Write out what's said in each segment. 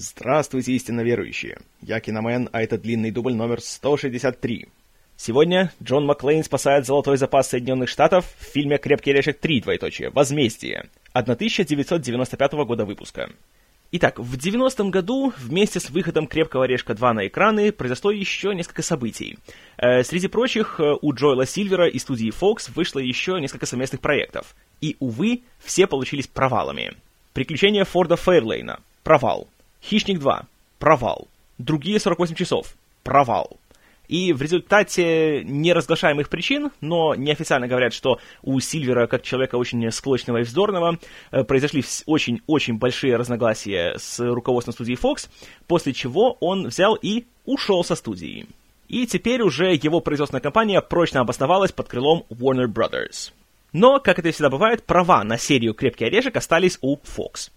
Здравствуйте, истинно верующие! Я Киномен, а это длинный дубль номер 163. Сегодня Джон Маклейн спасает золотой запас Соединенных Штатов в фильме «Крепкий орешек 3. Двоеточие. Возмездие» 1995 года выпуска. Итак, в 90-м году вместе с выходом «Крепкого орешка 2» на экраны произошло еще несколько событий. Э, среди прочих, э, у Джоэла Сильвера и студии Fox вышло еще несколько совместных проектов. И, увы, все получились провалами. «Приключения Форда Фейрлейна» — провал. Хищник 2. Провал. Другие 48 часов. Провал. И в результате неразглашаемых причин, но неофициально говорят, что у Сильвера, как человека очень склочного и вздорного, э, произошли очень-очень большие разногласия с руководством студии Fox, после чего он взял и ушел со студии. И теперь уже его производственная компания прочно обосновалась под крылом Warner Brothers. Но, как это всегда бывает, права на серию «Крепкий орешек» остались у Fox.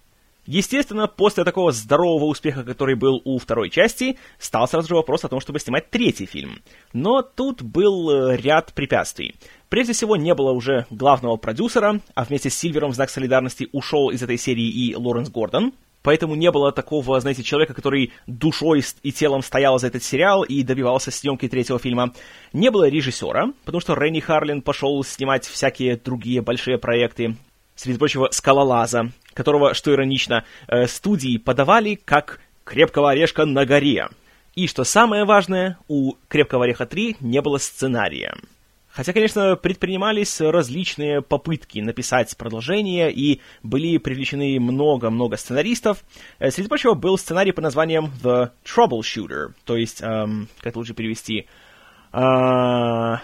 Естественно, после такого здорового успеха, который был у второй части, стал сразу же вопрос о том, чтобы снимать третий фильм. Но тут был э, ряд препятствий. Прежде всего, не было уже главного продюсера, а вместе с Сильвером в знак солидарности ушел из этой серии и Лоренс Гордон. Поэтому не было такого, знаете, человека, который душой и телом стоял за этот сериал и добивался съемки третьего фильма. Не было режиссера, потому что Ренни Харлин пошел снимать всякие другие большие проекты, среди прочего, «Скалолаза», которого, что иронично, э, студии подавали как «Крепкого орешка на горе». И, что самое важное, у «Крепкого ореха 3» не было сценария. Хотя, конечно, предпринимались различные попытки написать продолжение, и были привлечены много-много сценаристов. Э, среди прочего, был сценарий под названием The Troubleshooter, то есть, эм, как это лучше перевести, э,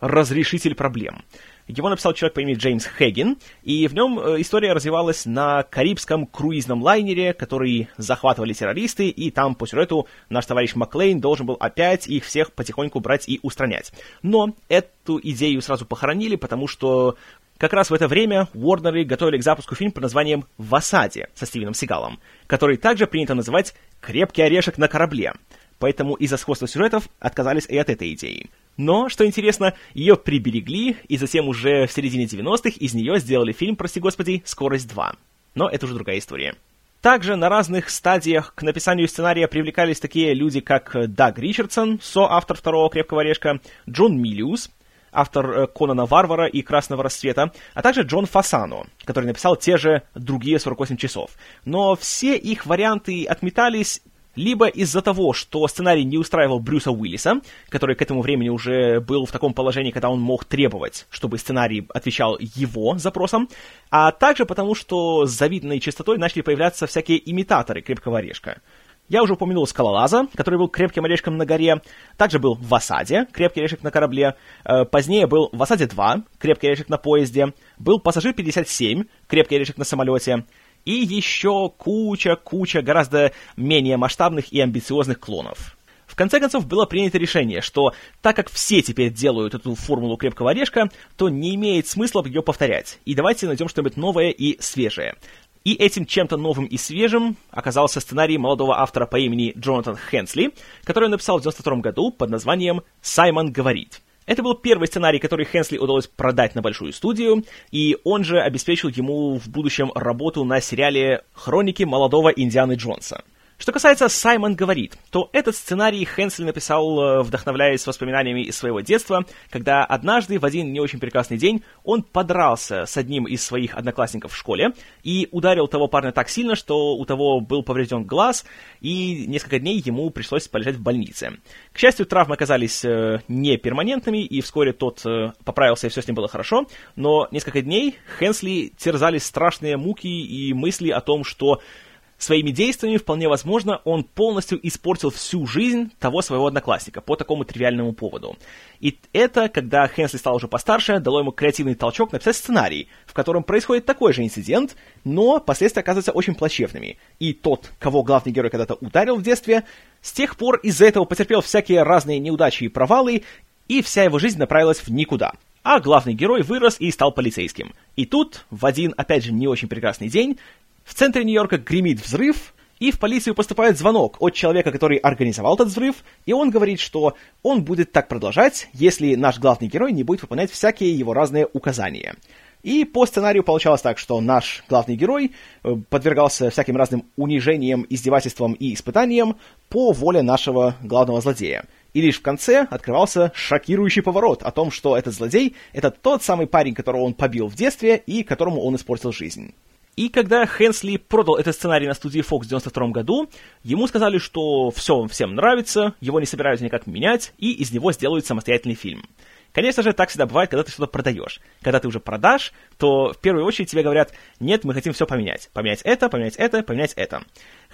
разрешитель проблем. Его написал человек по имени Джеймс Хэггин, и в нем э, история развивалась на карибском круизном лайнере, который захватывали террористы, и там по сюжету наш товарищ Маклейн должен был опять их всех потихоньку брать и устранять. Но эту идею сразу похоронили, потому что как раз в это время Уорнеры готовили к запуску фильм под названием «В осаде» со Стивеном Сигалом, который также принято называть «Крепкий орешек на корабле». Поэтому из-за сходства сюжетов отказались и от этой идеи. Но, что интересно, ее приберегли, и затем уже в середине 90-х из нее сделали фильм, прости господи, «Скорость 2». Но это уже другая история. Также на разных стадиях к написанию сценария привлекались такие люди, как Даг Ричардсон, соавтор второго «Крепкого орешка», Джон Миллиус, автор э, Конана Варвара и Красного Рассвета, а также Джон Фасано, который написал те же другие 48 часов. Но все их варианты отметались либо из-за того, что сценарий не устраивал Брюса Уиллиса, который к этому времени уже был в таком положении, когда он мог требовать, чтобы сценарий отвечал его запросам, а также потому, что с завидной частотой начали появляться всякие имитаторы крепкого орешка. Я уже упомянул Скалолаза, который был крепким орешком на горе. Также был в осаде, крепкий орешек на корабле. Э, позднее был в осаде 2, крепкий орешек на поезде. Был пассажир 57, крепкий орешек на самолете и еще куча-куча гораздо менее масштабных и амбициозных клонов. В конце концов, было принято решение, что так как все теперь делают эту формулу крепкого орешка, то не имеет смысла ее повторять. И давайте найдем что-нибудь новое и свежее. И этим чем-то новым и свежим оказался сценарий молодого автора по имени Джонатан Хенсли, который он написал в 92 году под названием «Саймон говорит». Это был первый сценарий, который Хенсли удалось продать на большую студию, и он же обеспечил ему в будущем работу на сериале «Хроники молодого Индианы Джонса». Что касается «Саймон говорит», то этот сценарий Хенсли написал, э, вдохновляясь воспоминаниями из своего детства, когда однажды в один не очень прекрасный день он подрался с одним из своих одноклассников в школе и ударил того парня так сильно, что у того был поврежден глаз, и несколько дней ему пришлось полежать в больнице. К счастью, травмы оказались э, не перманентными, и вскоре тот э, поправился, и все с ним было хорошо, но несколько дней Хенсли терзали страшные муки и мысли о том, что Своими действиями, вполне возможно, он полностью испортил всю жизнь того своего одноклассника по такому тривиальному поводу. И это, когда Хенсли стал уже постарше, дало ему креативный толчок написать сценарий, в котором происходит такой же инцидент, но последствия оказываются очень плачевными. И тот, кого главный герой когда-то ударил в детстве, с тех пор из-за этого потерпел всякие разные неудачи и провалы, и вся его жизнь направилась в никуда. А главный герой вырос и стал полицейским. И тут, в один, опять же, не очень прекрасный день, в центре Нью-Йорка гремит взрыв, и в полицию поступает звонок от человека, который организовал этот взрыв, и он говорит, что он будет так продолжать, если наш главный герой не будет выполнять всякие его разные указания. И по сценарию получалось так, что наш главный герой э, подвергался всяким разным унижениям, издевательствам и испытаниям по воле нашего главного злодея. И лишь в конце открывался шокирующий поворот о том, что этот злодей — это тот самый парень, которого он побил в детстве и которому он испортил жизнь. И когда Хенсли продал этот сценарий на студии Fox в 92 году, ему сказали, что все всем нравится, его не собираются никак менять, и из него сделают самостоятельный фильм. Конечно же, так всегда бывает, когда ты что-то продаешь. Когда ты уже продашь, то в первую очередь тебе говорят, нет, мы хотим все поменять. Поменять это, поменять это, поменять это.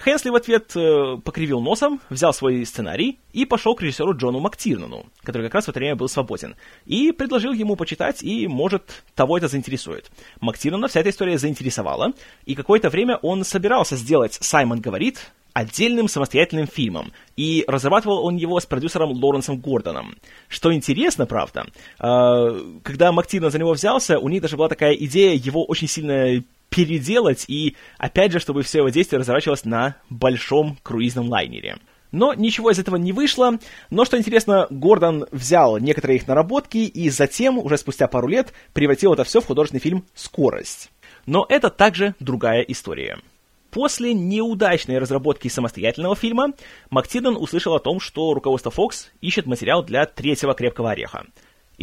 Хенсли в ответ э, покривил носом, взял свой сценарий и пошел к режиссеру Джону Мактирнану, который как раз в это время был свободен, и предложил ему почитать, и, может, того это заинтересует. Мактирнана вся эта история заинтересовала, и какое-то время он собирался сделать «Саймон говорит», отдельным самостоятельным фильмом, и разрабатывал он его с продюсером Лоренсом Гордоном. Что интересно, правда, а, когда Мактина за него взялся, у них даже была такая идея его очень сильно переделать, и опять же, чтобы все его действие разворачивалось на большом круизном лайнере. Но ничего из этого не вышло. Но что интересно, Гордон взял некоторые их наработки и затем, уже спустя пару лет, превратил это все в художественный фильм «Скорость». Но это также другая история. После неудачной разработки самостоятельного фильма, Мактирнан услышал о том, что руководство Fox ищет материал для третьего «Крепкого ореха».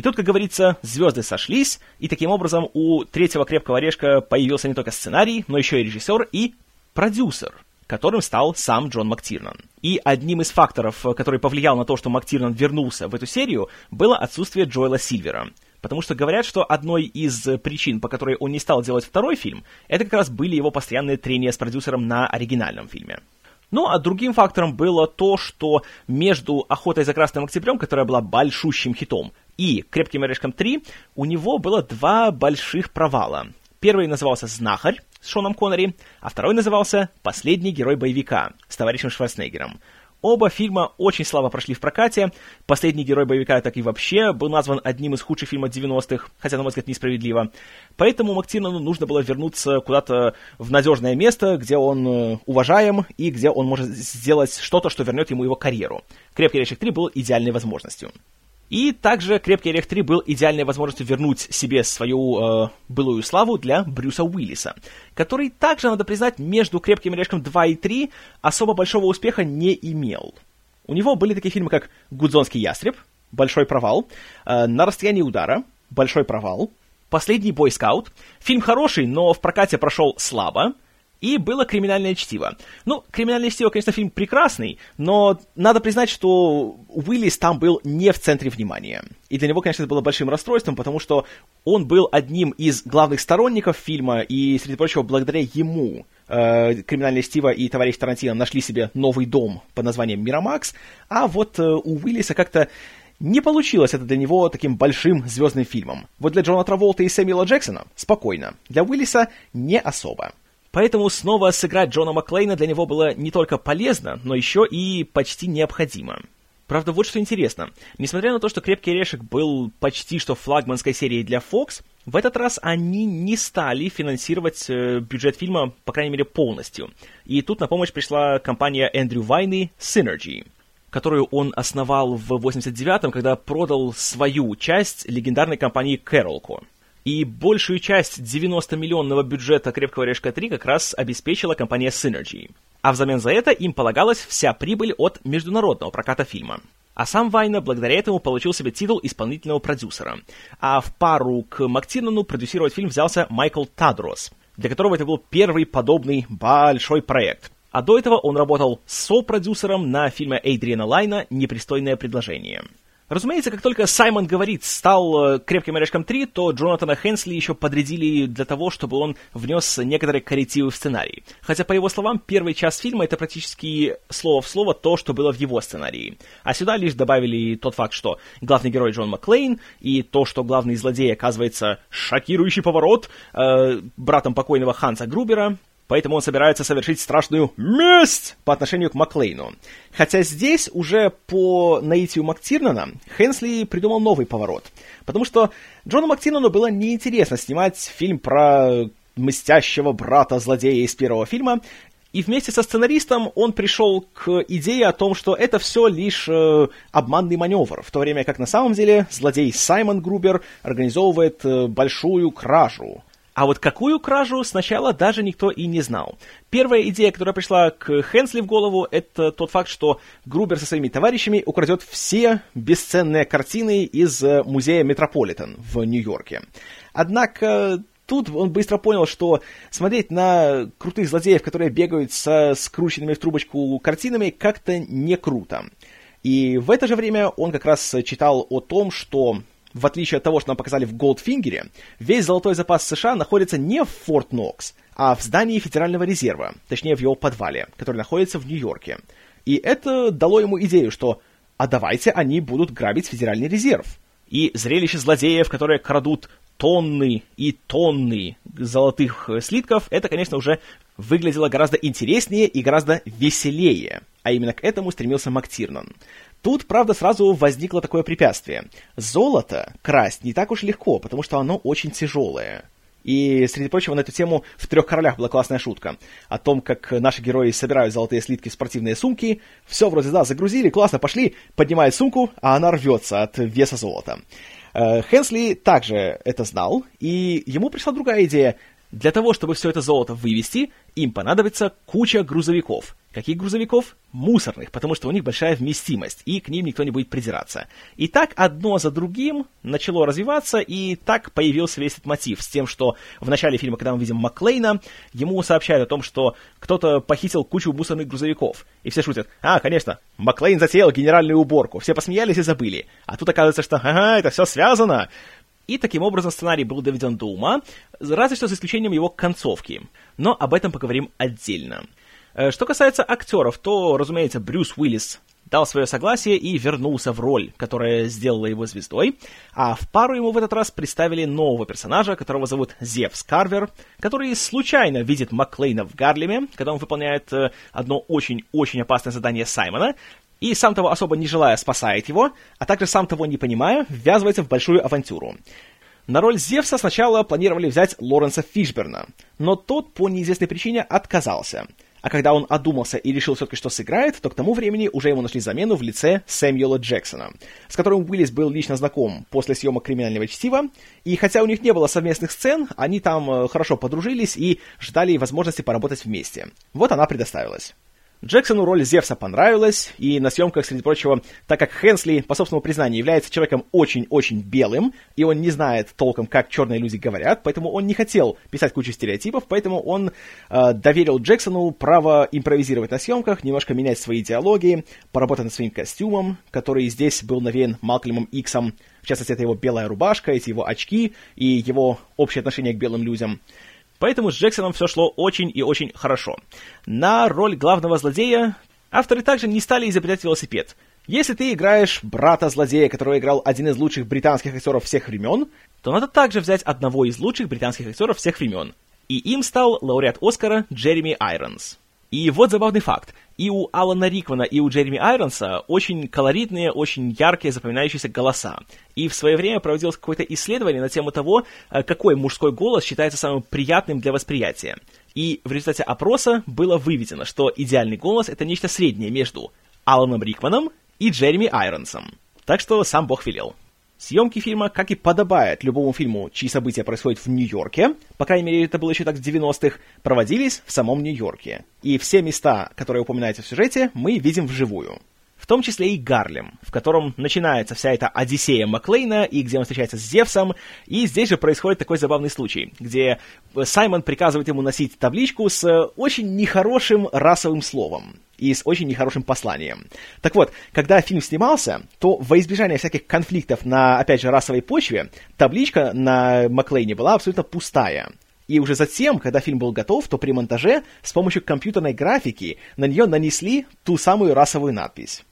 И тут, как говорится, звезды сошлись, и таким образом у третьего «Крепкого орешка» появился не только сценарий, но еще и режиссер и продюсер, которым стал сам Джон Мактирнан. И одним из факторов, который повлиял на то, что Мактирнан вернулся в эту серию, было отсутствие Джоэла Сильвера — Потому что говорят, что одной из причин, по которой он не стал делать второй фильм, это как раз были его постоянные трения с продюсером на оригинальном фильме. Ну, а другим фактором было то, что между «Охотой за Красным Октябрем», которая была большущим хитом, и «Крепким орешком 3» у него было два больших провала. Первый назывался «Знахарь» с Шоном Коннери, а второй назывался «Последний герой боевика» с товарищем Шварценеггером. Оба фильма очень слабо прошли в прокате. Последний герой боевика так и вообще был назван одним из худших фильмов 90-х, хотя, на мой взгляд, несправедливо. Поэтому Мактинану нужно было вернуться куда-то в надежное место, где он э, уважаем и где он может сделать что-то, что вернет ему его карьеру. «Крепкий орешек 3» был идеальной возможностью. И также «Крепкий орех 3» был идеальной возможностью вернуть себе свою э, былую славу для Брюса Уиллиса, который также, надо признать, между «Крепким орешком 2» и 3 особо большого успеха не имел. У него были такие фильмы, как «Гудзонский ястреб», «Большой провал», э, «На расстоянии удара», «Большой провал», «Последний бойскаут». Фильм хороший, но в прокате прошел слабо, и было «Криминальное чтиво». Ну, «Криминальное чтиво», конечно, фильм прекрасный, но надо признать, что Уиллис там был не в центре внимания. И для него, конечно, это было большим расстройством, потому что он был одним из главных сторонников фильма, и, среди прочего, благодаря ему э, «Криминальное чтиво» и «Товарищ Тарантино» нашли себе новый дом под названием «Мирамакс», а вот э, у Уиллиса как-то не получилось это для него таким большим звездным фильмом. Вот для Джона Траволта и Сэмюэла Джексона спокойно. Для Уиллиса не особо. Поэтому снова сыграть Джона Маклейна для него было не только полезно, но еще и почти необходимо. Правда, вот что интересно. Несмотря на то, что «Крепкий орешек» был почти что флагманской серией для Fox, в этот раз они не стали финансировать э, бюджет фильма, по крайней мере, полностью. И тут на помощь пришла компания Эндрю Вайны Synergy, которую он основал в 89-м, когда продал свою часть легендарной компании Carolco. И большую часть 90-миллионного бюджета «Крепкого орешка 3» как раз обеспечила компания Synergy. А взамен за это им полагалась вся прибыль от международного проката фильма. А сам Вайна благодаря этому получил себе титул исполнительного продюсера. А в пару к Мактинану продюсировать фильм взялся Майкл Тадрос, для которого это был первый подобный большой проект. А до этого он работал со-продюсером на фильме Эйдриана Лайна «Непристойное предложение». Разумеется, как только Саймон говорит стал э, крепким орешком 3, то Джонатана Хенсли еще подрядили для того, чтобы он внес некоторые коррективы в сценарий. Хотя, по его словам, первый час фильма это практически слово в слово то, что было в его сценарии. А сюда лишь добавили тот факт, что главный герой Джон Маклейн, и то, что главный злодей оказывается шокирующий поворот э, братом покойного Ханса Грубера, поэтому он собирается совершить страшную месть по отношению к Маклейну. Хотя здесь уже по наитию Мактирнана Хенсли придумал новый поворот. Потому что Джону Мактирнану было неинтересно снимать фильм про мстящего брата злодея из первого фильма, и вместе со сценаристом он пришел к идее о том, что это все лишь э, обманный маневр, в то время как на самом деле злодей Саймон Грубер организовывает э, большую кражу А вот какую кражу сначала даже никто и не знал. Первая идея, которая пришла к Хенсли в голову, это тот факт, что Грубер со своими товарищами украдет все бесценные картины из э, музея Метрополитен в Нью-Йорке. Однако тут он быстро понял, что смотреть на крутых злодеев, которые бегают со скрученными в трубочку картинами, как-то не круто. И в это же время он как раз читал о том, что в отличие от того, что нам показали в Голдфингере, весь золотой запас США находится не в Форт Нокс, а в здании Федерального резерва, точнее в его подвале, который находится в Нью-Йорке. И это дало ему идею, что «а давайте они будут грабить Федеральный резерв». И зрелище злодеев, которые крадут тонны и тонны золотых слитков, это, конечно, уже выглядело гораздо интереснее и гораздо веселее. А именно к этому стремился МакТирнан. Тут, правда, сразу возникло такое препятствие. Золото красть не так уж легко, потому что оно очень тяжелое. И, среди прочего, на эту тему в «Трех королях» была классная шутка. О том, как наши герои собирают золотые слитки в спортивные сумки. Все вроде, да, загрузили, классно, пошли, поднимают сумку, а она рвется от веса золота. Э, Хенсли также это знал, и ему пришла другая идея. Для того, чтобы все это золото вывести, им понадобится куча грузовиков. Каких грузовиков? Мусорных, потому что у них большая вместимость, и к ним никто не будет придираться. И так одно за другим начало развиваться, и так появился весь этот мотив с тем, что в начале фильма, когда мы видим Маклейна, ему сообщают о том, что кто-то похитил кучу мусорных грузовиков. И все шутят, а, конечно, Маклейн затеял генеральную уборку. Все посмеялись и забыли. А тут оказывается, что, ага, это все связано. И таким образом сценарий был доведен до ума, разве что за исключением его концовки. Но об этом поговорим отдельно. Э, что касается актеров, то, разумеется, Брюс Уиллис дал свое согласие и вернулся в роль, которая сделала его звездой, а в пару ему в этот раз представили нового персонажа, которого зовут Зевс Карвер, который случайно видит Маклейна в Гарлеме, когда он выполняет э, одно очень-очень опасное задание Саймона, и сам того особо не желая спасает его, а также сам того не понимая, ввязывается в большую авантюру. На роль Зевса сначала планировали взять Лоренса Фишберна, но тот по неизвестной причине отказался – а когда он одумался и решил все-таки, что сыграет, то к тому времени уже ему нашли замену в лице Сэмюэла Джексона, с которым Уиллис был лично знаком после съемок «Криминального чтива», и хотя у них не было совместных сцен, они там э, хорошо подружились и ждали возможности поработать вместе. Вот она предоставилась. Джексону роль Зевса понравилась, и на съемках, среди прочего, так как Хенсли, по собственному признанию, является человеком очень-очень белым, и он не знает толком, как черные люди говорят, поэтому он не хотел писать кучу стереотипов, поэтому он э, доверил Джексону право импровизировать на съемках, немножко менять свои диалоги, поработать над своим костюмом, который здесь был навеян Малклемом Иксом, в частности, это его белая рубашка, эти его очки и его общее отношение к белым людям — Поэтому с Джексоном все шло очень и очень хорошо. На роль главного злодея авторы также не стали изобретать велосипед. Если ты играешь брата-злодея, который играл один из лучших британских актеров всех времен, то надо также взять одного из лучших британских актеров всех времен. И им стал лауреат Оскара Джереми Айронс. И вот забавный факт. И у Алана Рикмана, и у Джереми Айронса очень колоритные, очень яркие, запоминающиеся голоса. И в свое время проводилось какое-то исследование на тему того, э, какой мужской голос считается самым приятным для восприятия. И в результате опроса было выведено, что идеальный голос — это нечто среднее между Аланом Рикманом и Джереми Айронсом. Так что сам бог велел. Съемки фильма, как и подобает любому фильму, чьи события происходят в Нью-Йорке, по крайней мере, это было еще так в 90-х, проводились в самом Нью-Йорке. И все места, которые упоминаются в сюжете, мы видим вживую. В том числе и Гарлем, в котором начинается вся эта Одиссея Маклейна, и где он встречается с Зевсом, и здесь же происходит такой забавный случай, где Саймон приказывает ему носить табличку с очень нехорошим расовым словом и с очень нехорошим посланием. Так вот, когда фильм снимался, то во избежание всяких конфликтов на, опять же, расовой почве, табличка на Маклейне была абсолютно пустая. И уже затем, когда фильм был готов, то при монтаже с помощью компьютерной графики на нее нанесли ту самую расовую надпись.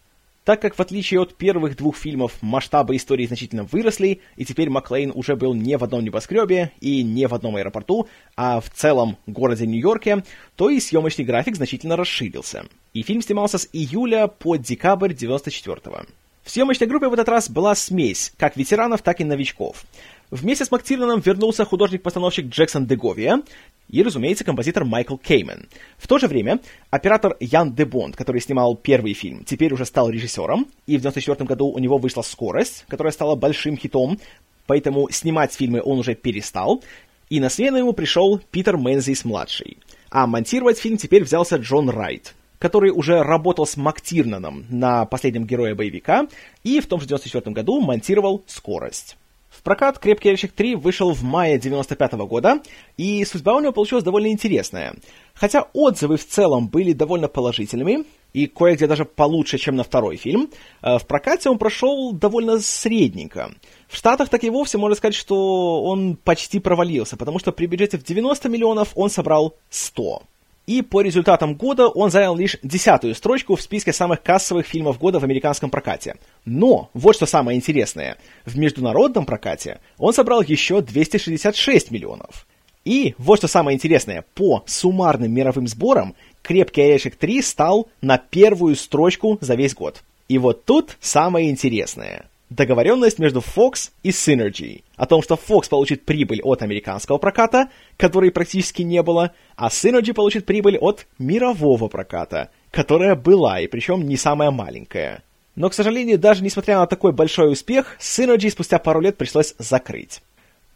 Так как, в отличие от первых двух фильмов, масштабы истории значительно выросли, и теперь Маклейн уже был не в одном небоскребе и не в одном аэропорту, а в целом городе Нью-Йорке, то и съемочный график значительно расширился. И фильм снимался с июля по декабрь 94-го. В съемочной группе в этот раз была смесь как ветеранов, так и новичков. Вместе с Мактирнаном вернулся художник-постановщик Джексон Деговия и, разумеется, композитор Майкл Кеймен. В то же время оператор Ян де Бонд, который снимал первый фильм, теперь уже стал режиссером, и в 1994 году у него вышла «Скорость», которая стала большим хитом, поэтому снимать фильмы он уже перестал, И на смену ему пришел Питер Мензис-младший. А монтировать фильм теперь взялся Джон Райт, который уже работал с Мактирнаном на последнем герое боевика и в том же 94 году монтировал «Скорость». В прокат «Крепкий орешек 3» вышел в мае 95 года, и судьба у него получилась довольно интересная. Хотя отзывы в целом были довольно положительными, и кое-где даже получше, чем на второй фильм, э, в прокате он прошел довольно средненько. В Штатах так и вовсе можно сказать, что он почти провалился, потому что при бюджете в 90 миллионов он собрал 100 и по результатам года он занял лишь десятую строчку в списке самых кассовых фильмов года в американском прокате. Но, вот что самое интересное, в международном прокате он собрал еще 266 миллионов. И, вот что самое интересное, по суммарным мировым сборам «Крепкий орешек 3» стал на первую строчку за весь год. И вот тут самое интересное – договоренность между Fox и Synergy о том, что Fox получит прибыль от американского проката, которой практически не было, а Synergy получит прибыль от мирового проката, которая была, и причем не самая маленькая. Но, к сожалению, даже несмотря на такой большой успех, Synergy спустя пару лет пришлось закрыть.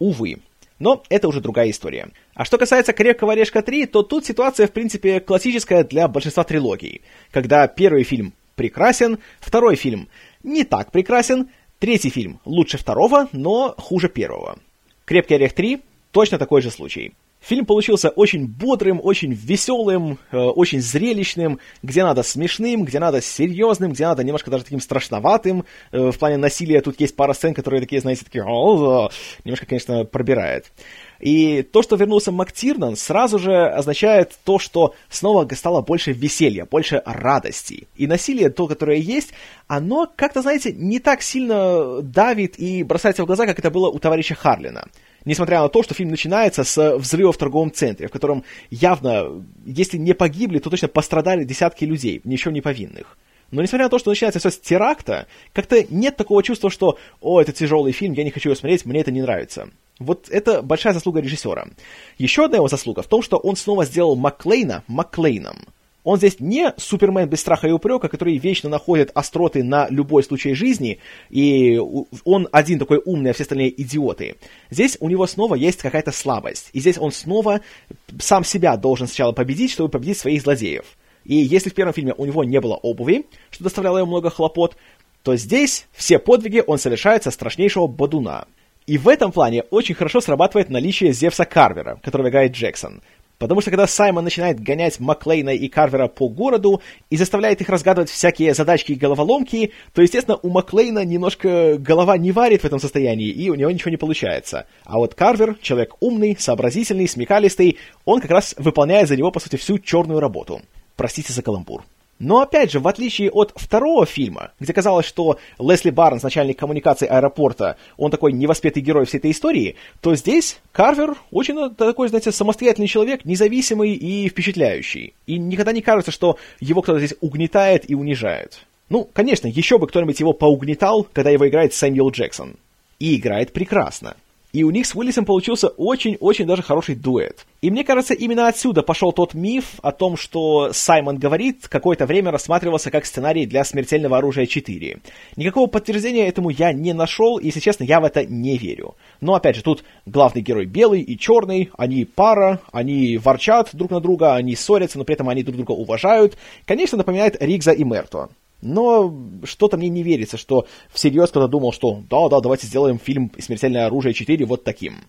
Увы. Но это уже другая история. А что касается «Крепкого орешка 3», то тут ситуация, в принципе, классическая для большинства трилогий. Когда первый фильм прекрасен, второй фильм не так прекрасен, Третий фильм лучше второго, но хуже первого. «Крепкий орех 3» — точно такой же случай. Фильм получился очень бодрым, очень веселым, э, очень зрелищным, где надо смешным, где надо серьезным, где надо немножко даже таким страшноватым. Э, в плане насилия тут есть пара сцен, которые такие, знаете, такие, немножко, конечно, пробирает. И то, что вернулся МакТирнан, сразу же означает то, что снова стало больше веселья, больше радости. И насилие, то, которое есть, оно как-то, знаете, не так сильно давит и бросается в глаза, как это было у товарища Харлина. Несмотря на то, что фильм начинается с взрыва в торговом центре, в котором явно, если не погибли, то точно пострадали десятки людей, ничего не повинных. Но несмотря на то, что начинается все с теракта, как-то нет такого чувства, что «О, это тяжелый фильм, я не хочу его смотреть, мне это не нравится». Вот это большая заслуга режиссера. Еще одна его заслуга в том, что он снова сделал Маклейна Маклейном. Он здесь не Супермен без страха и упрека, который вечно находит остроты на любой случай жизни, и он один такой умный, а все остальные идиоты. Здесь у него снова есть какая-то слабость, и здесь он снова сам себя должен сначала победить, чтобы победить своих злодеев. И если в первом фильме у него не было обуви, что доставляло ему много хлопот, то здесь все подвиги он совершает со страшнейшего бодуна – и в этом плане очень хорошо срабатывает наличие Зевса Карвера, которого играет Джексон. Потому что когда Саймон начинает гонять Маклейна и Карвера по городу и заставляет их разгадывать всякие задачки и головоломки, то, естественно, у Маклейна немножко голова не варит в этом состоянии, и у него ничего не получается. А вот Карвер, человек умный, сообразительный, смекалистый, он как раз выполняет за него, по сути, всю черную работу. Простите за каламбур. Но опять же, в отличие от второго фильма, где казалось, что Лесли Барнс, начальник коммуникации аэропорта, он такой невоспетый герой всей этой истории, то здесь Карвер очень такой, знаете, самостоятельный человек, независимый и впечатляющий. И никогда не кажется, что его кто-то здесь угнетает и унижает. Ну, конечно, еще бы кто-нибудь его поугнетал, когда его играет Сэмюэл Джексон. И играет прекрасно. И у них с Уиллисом получился очень-очень даже хороший дуэт. И мне кажется, именно отсюда пошел тот миф о том, что Саймон говорит, какое-то время рассматривался как сценарий для «Смертельного оружия 4». Никакого подтверждения этому я не нашел, и, если честно, я в это не верю. Но, опять же, тут главный герой белый и черный, они пара, они ворчат друг на друга, они ссорятся, но при этом они друг друга уважают. Конечно, напоминает Ригза и Мерто. Но что-то мне не верится, что всерьез кто-то думал, что да-да, давайте сделаем фильм «Смертельное оружие 4» вот таким.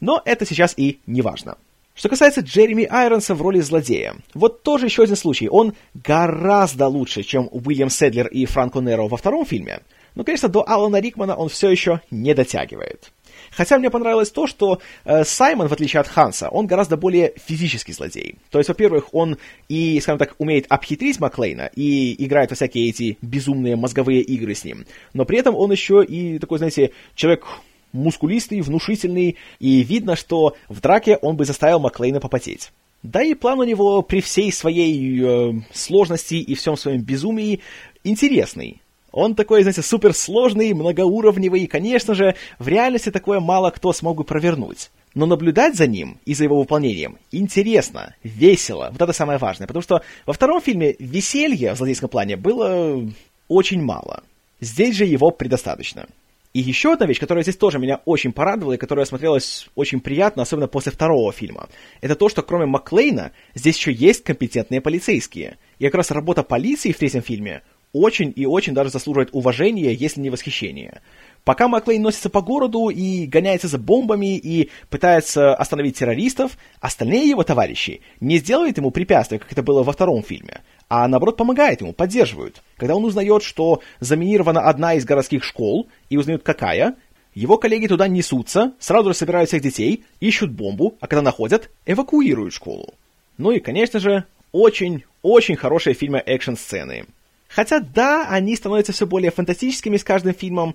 Но это сейчас и не важно. Что касается Джереми Айронса в роли злодея, вот тоже еще один случай. Он гораздо лучше, чем Уильям Седлер и Франко Неро во втором фильме. Но, конечно, до Алана Рикмана он все еще не дотягивает. Хотя мне понравилось то, что э, Саймон, в отличие от Ханса, он гораздо более физический злодей. То есть, во-первых, он и, скажем так, умеет обхитрить Маклейна и играет во всякие эти безумные мозговые игры с ним. Но при этом он еще и такой, знаете, человек мускулистый, внушительный, и видно, что в драке он бы заставил Маклейна попотеть. Да и план у него при всей своей э, сложности и всем своем безумии интересный. Он такой, знаете, суперсложный, многоуровневый, и, конечно же, в реальности такое мало кто смог бы провернуть. Но наблюдать за ним и за его выполнением интересно, весело. Вот это самое важное. Потому что во втором фильме веселья в злодейском плане было очень мало. Здесь же его предостаточно. И еще одна вещь, которая здесь тоже меня очень порадовала и которая смотрелась очень приятно, особенно после второго фильма, это то, что кроме Маклейна здесь еще есть компетентные полицейские. И как раз работа полиции в третьем фильме очень и очень даже заслуживает уважения, если не восхищения. Пока Маклейн носится по городу и гоняется за бомбами и пытается остановить террористов, остальные его товарищи не сделают ему препятствия, как это было во втором фильме, а наоборот помогают ему, поддерживают. Когда он узнает, что заминирована одна из городских школ, и узнает какая, его коллеги туда несутся, сразу же собирают всех детей, ищут бомбу, а когда находят, эвакуируют школу. Ну и, конечно же, очень-очень хорошие фильмы экшн-сцены. Хотя да, они становятся все более фантастическими с каждым фильмом,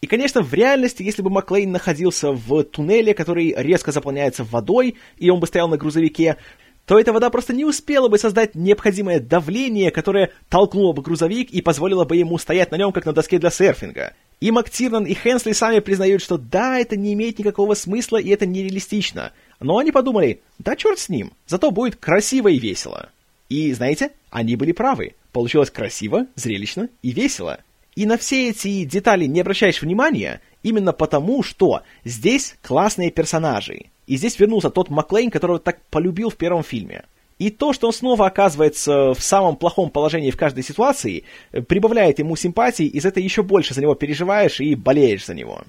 и, конечно, в реальности, если бы Маклейн находился в туннеле, который резко заполняется водой, и он бы стоял на грузовике, то эта вода просто не успела бы создать необходимое давление, которое толкнуло бы грузовик и позволило бы ему стоять на нем, как на доске для серфинга. И МакТирнан, и Хенсли сами признают, что да, это не имеет никакого смысла, и это нереалистично. Но они подумали, да черт с ним, зато будет красиво и весело. И, знаете, они были правы. Получилось красиво, зрелищно и весело. И на все эти детали не обращаешь внимания, именно потому, что здесь классные персонажи. И здесь вернулся тот Маклейн, которого так полюбил в первом фильме. И то, что он снова оказывается в самом плохом положении в каждой ситуации, прибавляет ему симпатии, и за это еще больше за него переживаешь и болеешь за него.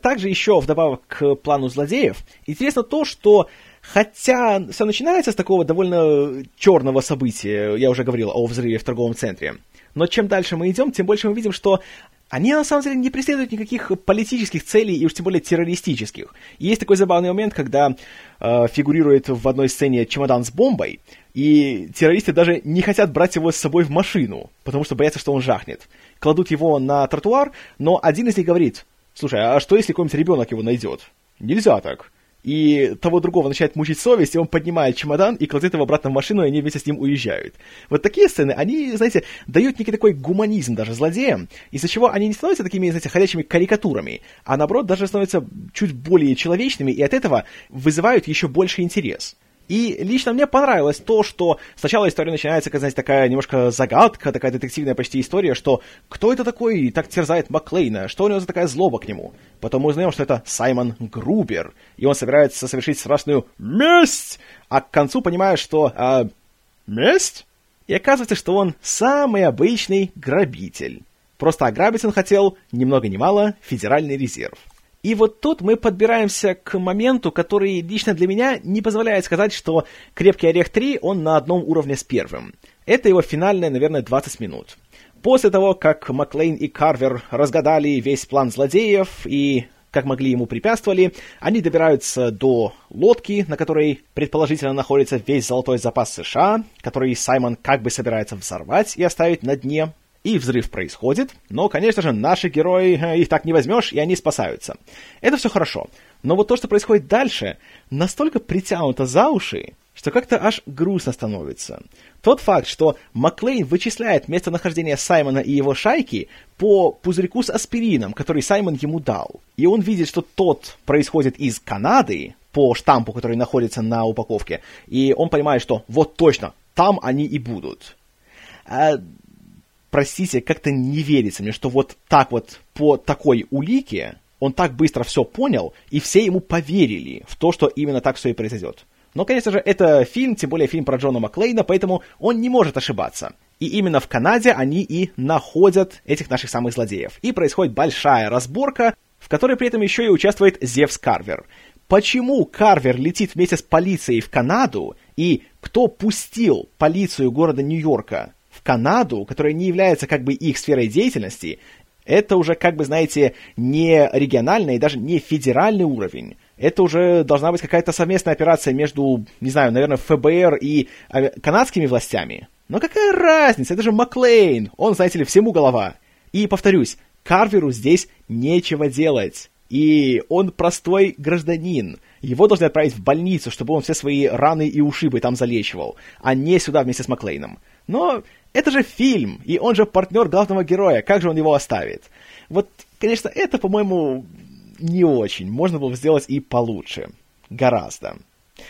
Также еще, вдобавок к плану злодеев, интересно то, что хотя все начинается с такого довольно черного события, я уже говорил о взрыве в торговом центре, но чем дальше мы идем, тем больше мы видим, что они на самом деле не преследуют никаких политических целей, и уж тем более террористических. И есть такой забавный момент, когда э, фигурирует в одной сцене чемодан с бомбой, и террористы даже не хотят брать его с собой в машину, потому что боятся, что он жахнет. Кладут его на тротуар, но один из них говорит, слушай, а что если какой-нибудь ребенок его найдет? Нельзя так и того другого начинает мучить совесть, и он поднимает чемодан и кладет его обратно в машину, и они вместе с ним уезжают. Вот такие сцены, они, знаете, дают некий такой гуманизм даже злодеям, из-за чего они не становятся такими, знаете, ходячими карикатурами, а наоборот даже становятся чуть более человечными, и от этого вызывают еще больше интерес. И лично мне понравилось то, что сначала история начинается, как, знаете, такая немножко загадка, такая детективная почти история, что кто это такой и так терзает Маклейна, что у него за такая злоба к нему. Потом мы узнаем, что это Саймон Грубер, и он собирается совершить страшную месть, а к концу понимаешь, что... А, месть? И оказывается, что он самый обычный грабитель. Просто ограбить он хотел, ни много ни мало, федеральный резерв. И вот тут мы подбираемся к моменту, который лично для меня не позволяет сказать, что «Крепкий орех 3» он на одном уровне с первым. Это его финальные, наверное, 20 минут. После того, как Маклейн и Карвер разгадали весь план злодеев и как могли ему препятствовали, они добираются до лодки, на которой предположительно находится весь золотой запас США, который Саймон как бы собирается взорвать и оставить на дне. И взрыв происходит, но, конечно же, наши герои, э, их так не возьмешь, и они спасаются. Это все хорошо. Но вот то, что происходит дальше, настолько притянуто за уши, что как-то аж грустно становится. Тот факт, что Маклейн вычисляет местонахождение Саймона и его шайки по пузырьку с аспирином, который Саймон ему дал. И он видит, что тот происходит из Канады, по штампу, который находится на упаковке. И он понимает, что вот точно, там они и будут. Простите, как-то не верится мне, что вот так вот по такой улике он так быстро все понял, и все ему поверили в то, что именно так все и произойдет. Но, конечно же, это фильм, тем более фильм про Джона Маклейна, поэтому он не может ошибаться. И именно в Канаде они и находят этих наших самых злодеев. И происходит большая разборка, в которой при этом еще и участвует Зевс Карвер. Почему Карвер летит вместе с полицией в Канаду, и кто пустил полицию города Нью-Йорка Канаду, которая не является как бы их сферой деятельности, это уже, как бы, знаете, не региональный и даже не федеральный уровень. Это уже должна быть какая-то совместная операция между, не знаю, наверное, ФБР и канадскими властями. Но какая разница? Это же Маклейн. Он, знаете ли, всему голова. И, повторюсь, Карверу здесь нечего делать. И он простой гражданин. Его должны отправить в больницу, чтобы он все свои раны и ушибы там залечивал, а не сюда вместе с Маклейном. Но это же фильм, и он же партнер главного героя, как же он его оставит? Вот, конечно, это, по-моему, не очень. Можно было сделать и получше. Гораздо.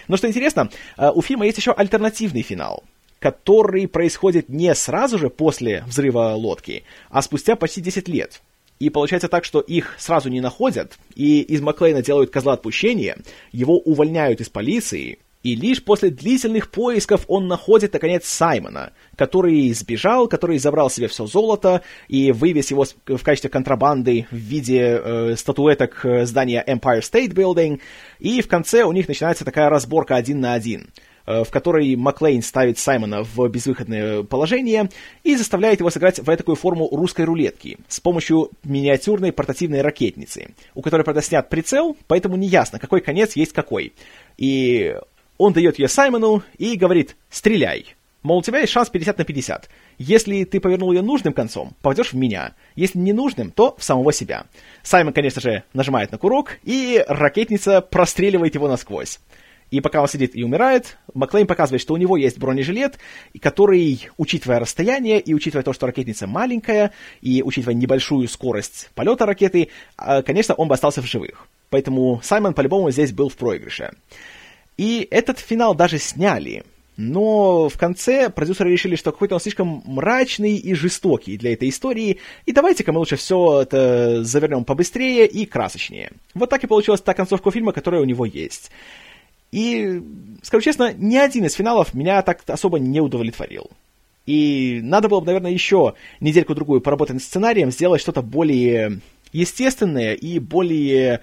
Но что интересно, э, у фильма есть еще альтернативный финал, который происходит не сразу же после взрыва лодки, а спустя почти 10 лет. И получается так, что их сразу не находят, и из Маклейна делают козла отпущения, его увольняют из полиции, и лишь после длительных поисков он находит, наконец, Саймона, который сбежал, который забрал себе все золото и вывез его в качестве контрабанды в виде э, статуэток э, здания Empire State Building. И в конце у них начинается такая разборка один на один э, в которой Маклейн ставит Саймона в безвыходное положение и заставляет его сыграть в такую форму русской рулетки с помощью миниатюрной портативной ракетницы, у которой, правда, снят прицел, поэтому неясно, какой конец есть какой. И он дает ее Саймону и говорит «стреляй». Мол, у тебя есть шанс 50 на 50. Если ты повернул ее нужным концом, попадешь в меня. Если не нужным, то в самого себя. Саймон, конечно же, нажимает на курок, и ракетница простреливает его насквозь. И пока он сидит и умирает, Маклейн показывает, что у него есть бронежилет, который, учитывая расстояние и учитывая то, что ракетница маленькая, и учитывая небольшую скорость полета ракеты, а, конечно, он бы остался в живых. Поэтому Саймон по-любому здесь был в проигрыше. И этот финал даже сняли. Но в конце продюсеры решили, что какой-то он слишком мрачный и жестокий для этой истории, и давайте-ка мы лучше все это завернем побыстрее и красочнее. Вот так и получилась та концовка фильма, которая у него есть. И, скажу честно, ни один из финалов меня так особо не удовлетворил. И надо было бы, наверное, еще недельку-другую поработать над сценарием, сделать что-то более естественное и более,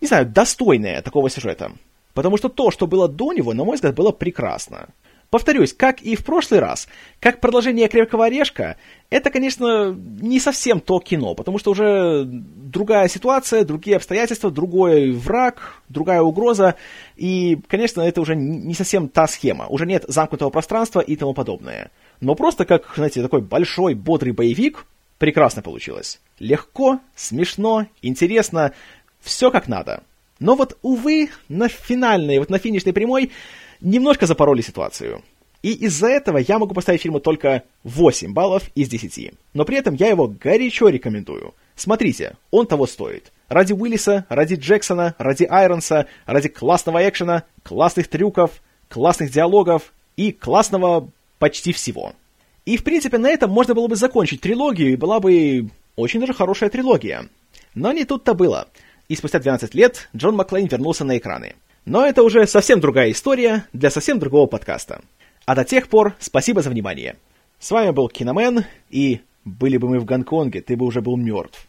не знаю, достойное такого сюжета. Потому что то, что было до него, на мой взгляд, было прекрасно. Повторюсь, как и в прошлый раз, как продолжение «Крепкого орешка», это, конечно, не совсем то кино, потому что уже другая ситуация, другие обстоятельства, другой враг, другая угроза, и, конечно, это уже не совсем та схема, уже нет замкнутого пространства и тому подобное. Но просто как, знаете, такой большой, бодрый боевик прекрасно получилось. Легко, смешно, интересно, все как надо. Но вот, увы, на финальной, вот на финишной прямой немножко запороли ситуацию. И из-за этого я могу поставить фильму только 8 баллов из 10. Но при этом я его горячо рекомендую. Смотрите, он того стоит. Ради Уиллиса, ради Джексона, ради Айронса, ради классного экшена, классных трюков, классных диалогов и классного почти всего. И, в принципе, на этом можно было бы закончить трилогию, и была бы очень даже хорошая трилогия. Но не тут-то было и спустя 12 лет Джон Маклейн вернулся на экраны. Но это уже совсем другая история для совсем другого подкаста. А до тех пор спасибо за внимание. С вами был Киномен, и были бы мы в Гонконге, ты бы уже был мертв.